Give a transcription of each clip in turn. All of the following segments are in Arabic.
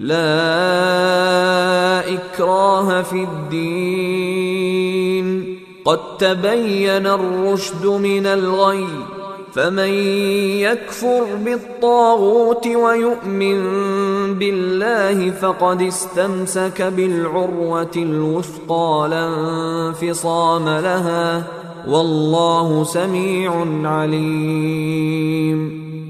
لا إكراه في الدين. قد تبين الرشد من الغي فمن يكفر بالطاغوت ويؤمن بالله فقد استمسك بالعروة الوثقى لا انفصام لها والله سميع عليم.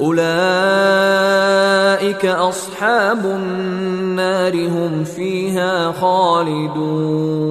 أولئك أصحاب النار هم فيها خالدون.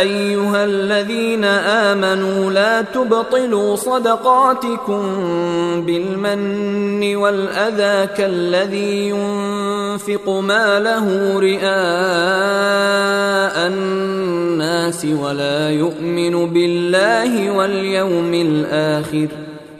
أيها الذين آمنوا لا تبطلوا صدقاتكم بالمن والأذى كالذي ينفق ماله رئاء الناس ولا يؤمن بالله واليوم الآخر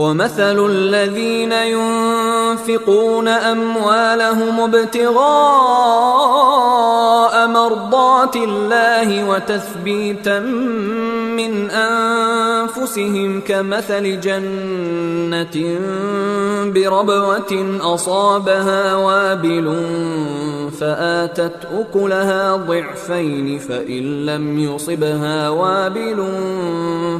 ومثل الذين ينفقون أموالهم ابتغاء مرضات الله وتثبيتا من أنفسهم كمثل جنة بربوة أصابها وابل فآتت أكلها ضعفين فإن لم يصبها وابل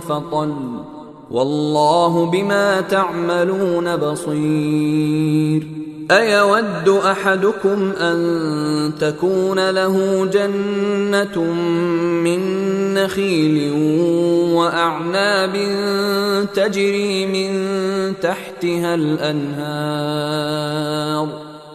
فطل والله بما تعملون بصير. أيود أحدكم أن تكون له جنة من نخيل وأعناب تجري من تحتها الأنهار؟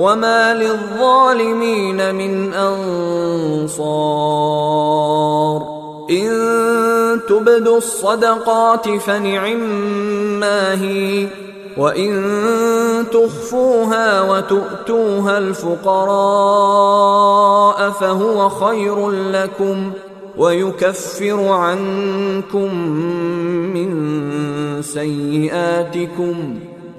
وما للظالمين من أنصار إن تبدوا الصدقات فنعما هي وإن تخفوها وتؤتوها الفقراء فهو خير لكم ويكفر عنكم من سيئاتكم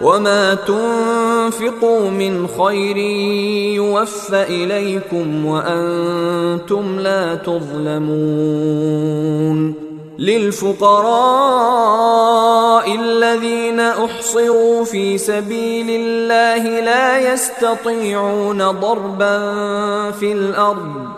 وما تنفقوا من خير يوفى اليكم وأنتم لا تظلمون للفقراء الذين احصروا في سبيل الله لا يستطيعون ضربا في الأرض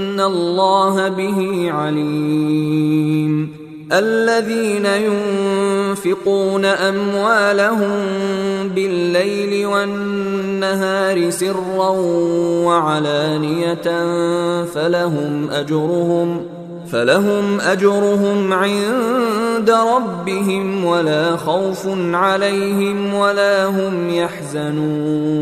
الله به عليم. الذين ينفقون اموالهم بالليل والنهار سرا وعلانيه فلهم اجرهم فلهم اجرهم عند ربهم ولا خوف عليهم ولا هم يحزنون.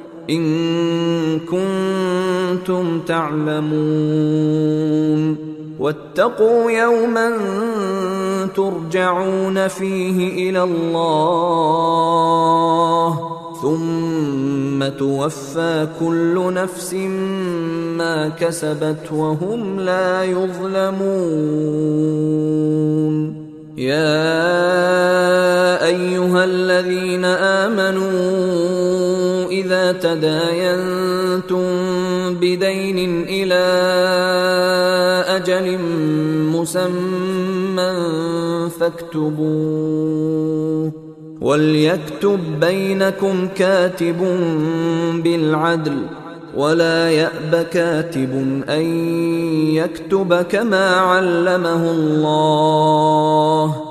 إن كنتم تعلمون واتقوا يوما ترجعون فيه إلى الله ثم توفى كل نفس ما كسبت وهم لا يظلمون. يا أيها الذين آمنوا إذا تداينتم بدين إلى أجل مسمى فاكتبوه وليكتب بينكم كاتب بالعدل ولا يأب كاتب أن يكتب كما علمه الله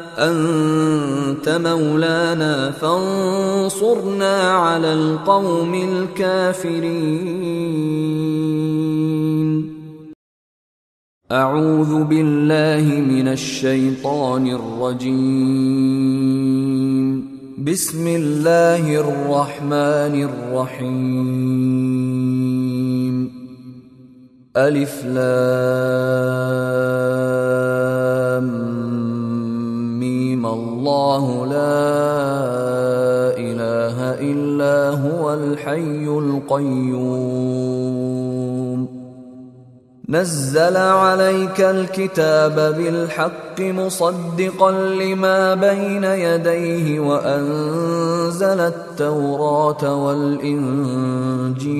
أنت مولانا فانصرنا على القوم الكافرين. أعوذ بالله من الشيطان الرجيم. بسم الله الرحمن الرحيم. ألف لام. الله لا إله إلا هو الحي القيوم. نزل عليك الكتاب بالحق مصدقا لما بين يديه وأنزل التوراة والإنجيل.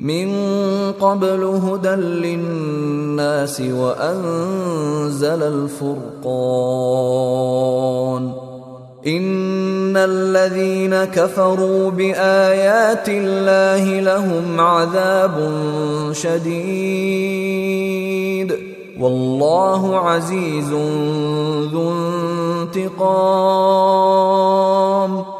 من قبل هدى للناس وأنزل الفرقان. إن الذين كفروا بآيات الله لهم عذاب شديد. والله عزيز ذو انتقام.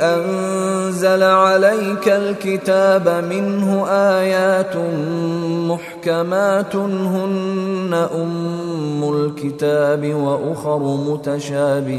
أنزل عليك الكتاب منه آيات محكمات هن أم الكتاب وأخر متشابهات.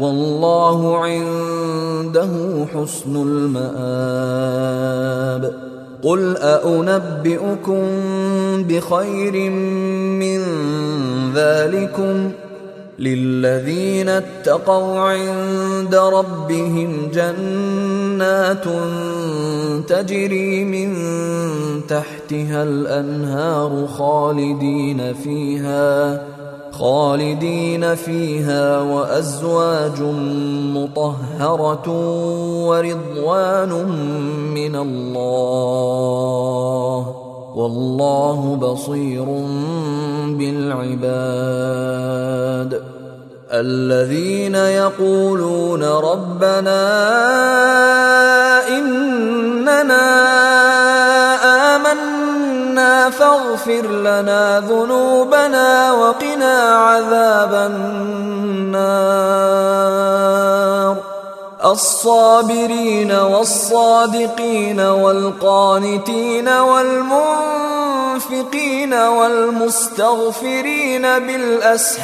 والله عنده حسن المآب. قل أأنبئكم بخير من ذلكم للذين اتقوا عند ربهم جنات تجري من تحتها الأنهار خالدين فيها خالدين فيها وأزواج مطهرة ورضوان من الله والله بصير بالعباد الذين يقولون ربنا إننا فاغفر لنا ذنوبنا وقنا عذاب النار. الصابرين والصادقين والقانتين والمنفقين والمستغفرين بالأسحار.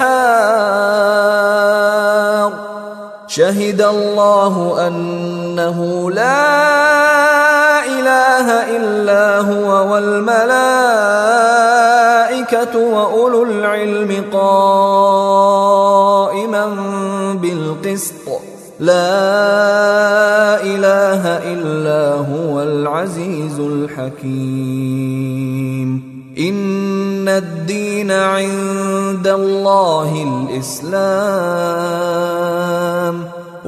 شهد الله أنه لا إله إلا هو والملائكة وأولو العلم قائما بالقسط. لا إله إلا هو العزيز الحكيم. إن الدين عند الله الإسلام.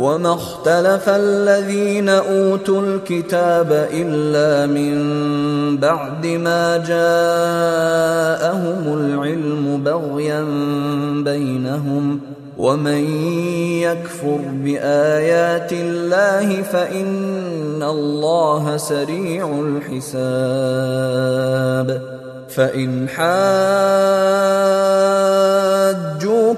وما اختلف الذين اوتوا الكتاب الا من بعد ما جاءهم العلم بغيا بينهم ومن يكفر بايات الله فان الله سريع الحساب فان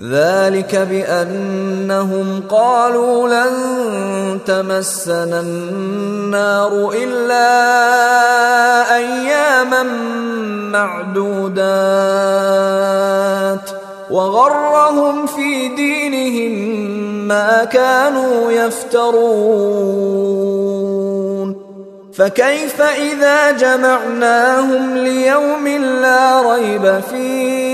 ذلك بأنهم قالوا لن تمسنا النار إلا أياما معدودات وغرهم في دينهم ما كانوا يفترون فكيف إذا جمعناهم ليوم لا ريب فيه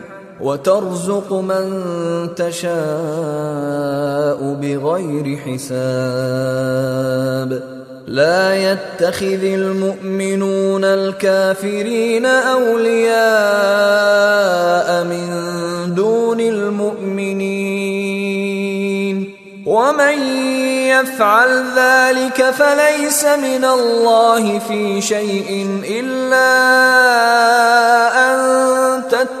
وترزق من تشاء بغير حساب. لا يتخذ المؤمنون الكافرين أولياء من دون المؤمنين. ومن يفعل ذلك فليس من الله في شيء إلا أن تتقوا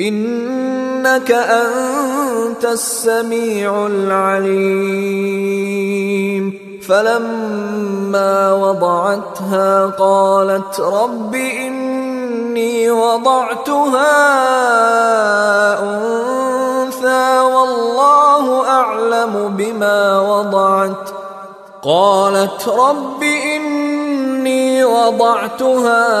إنك أنت السميع العليم. فلما وضعتها قالت رب إني وضعتها أنثى والله أعلم بما وضعت. قالت رب إني وضعتها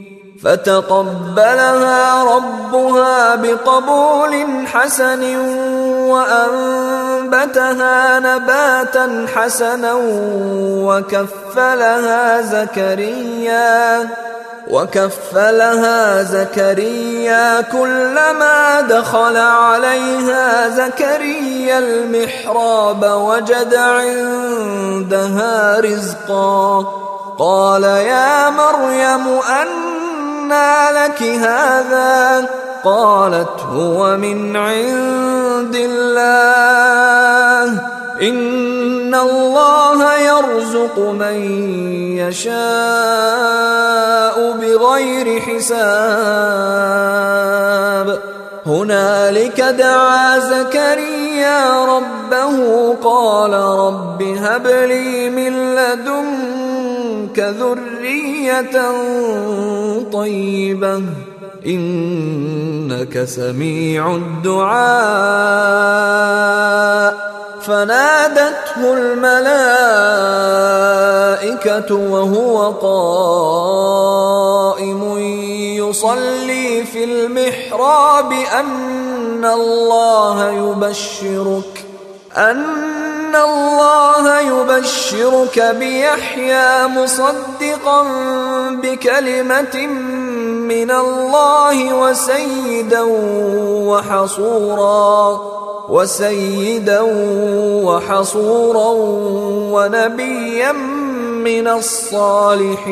فتقبلها ربها بقبول حسن وأنبتها نباتا حسنا وكفلها زكريا وكفلها زكريا كلما دخل عليها زكريا المحراب وجد عندها رزقا قال يا مريم لك هذا قالت هو من عند الله. إن الله يرزق من يشاء بغير حساب. هنالك دعا زكريا ربه قال رب هب لي من لدنك ذرية طيبة. إنك سميع الدعاء. فنادته الملائكة وهو قائم يصلي في المحراب أن الله يبشرك. أن الله يبشرك بيحيى مصدقا بكلمة من الله وسيدا وحصورا وسيدا وحصورا ونبيا من الصالحين.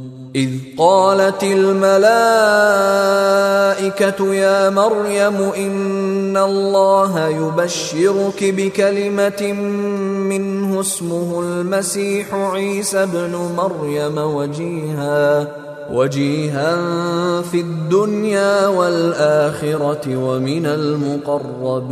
إذ قالت الملائكة يا مريم إن الله يبشرك بكلمة منه اسمه المسيح عيسى ابن مريم وجيها وجيها في الدنيا والآخرة ومن المقربين.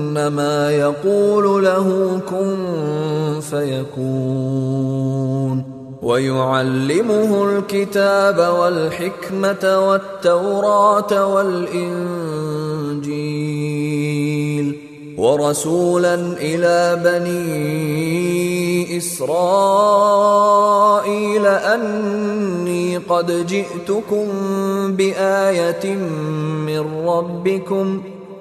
فإنما يقول له كن فيكون. ويعلمه الكتاب والحكمة والتوراة والإنجيل. ورسولا إلى بني إسرائيل أني قد جئتكم بآية من ربكم.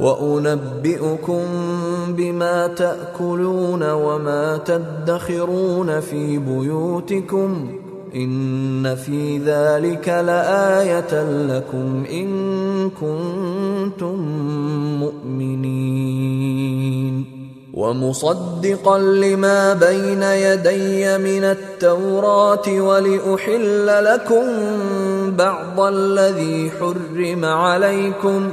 وأنبئكم بما تأكلون وما تدخرون في بيوتكم إن في ذلك لآية لكم إن كنتم مؤمنين. ومصدقا لما بين يدي من التوراة ولأحل لكم بعض الذي حرم عليكم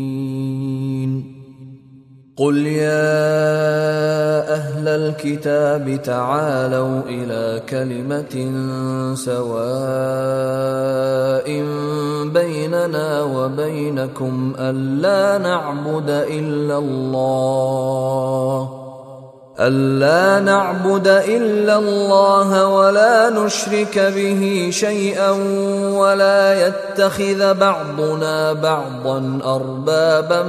قل يا أهل الكتاب تعالوا إلى كلمه سواء بيننا وبينكم الا نعبد الا الله ألا نعبد إلا الله ولا نشرك به شيئا ولا يتخذ بعضنا بعضا أربابا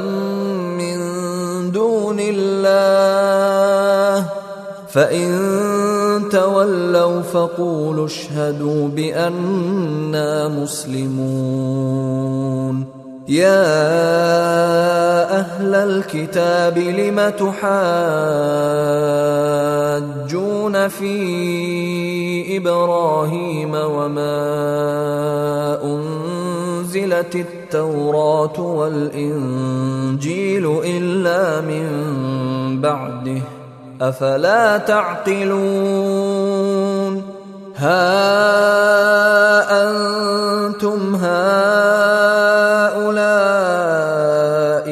من دون الله. فإن تولوا فقولوا اشهدوا بأننا مسلمون. يا أهل الكتاب لم تحاجون في إبراهيم وما أنزلت التوراة والإنجيل إلا من بعده. أفلا تعقلون؟ ها أنتم هؤلاء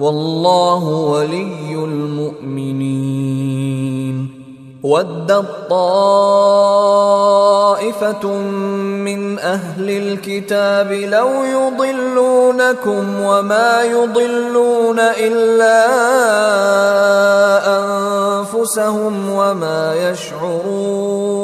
والله ولي المؤمنين. ودت طائفة من أهل الكتاب لو يضلونكم وما يضلون إلا أنفسهم وما يشعرون.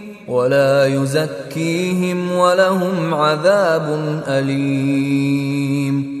ولا يزكيهم ولهم عذاب أليم.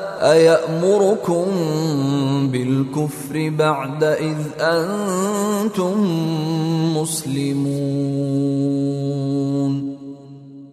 أيأمركم بالكفر بعد إذ أنتم مسلمون؟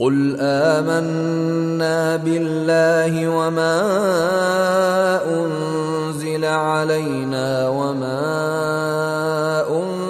قل آمنا بالله وما أنزل علينا وما أنزل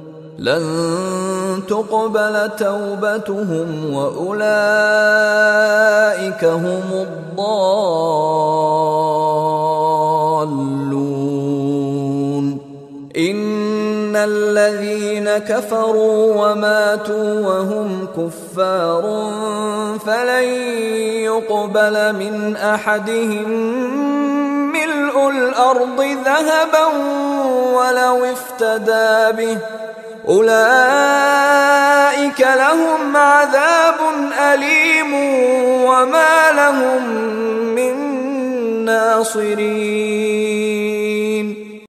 لن تقبل توبتهم وأولئك هم الضالون. إن الذين كفروا وماتوا وهم كفار فلن يقبل من أحدهم ملء الأرض ذهبا ولو افتدى به. أولئك لهم عذاب أليم وما لهم من ناصرين.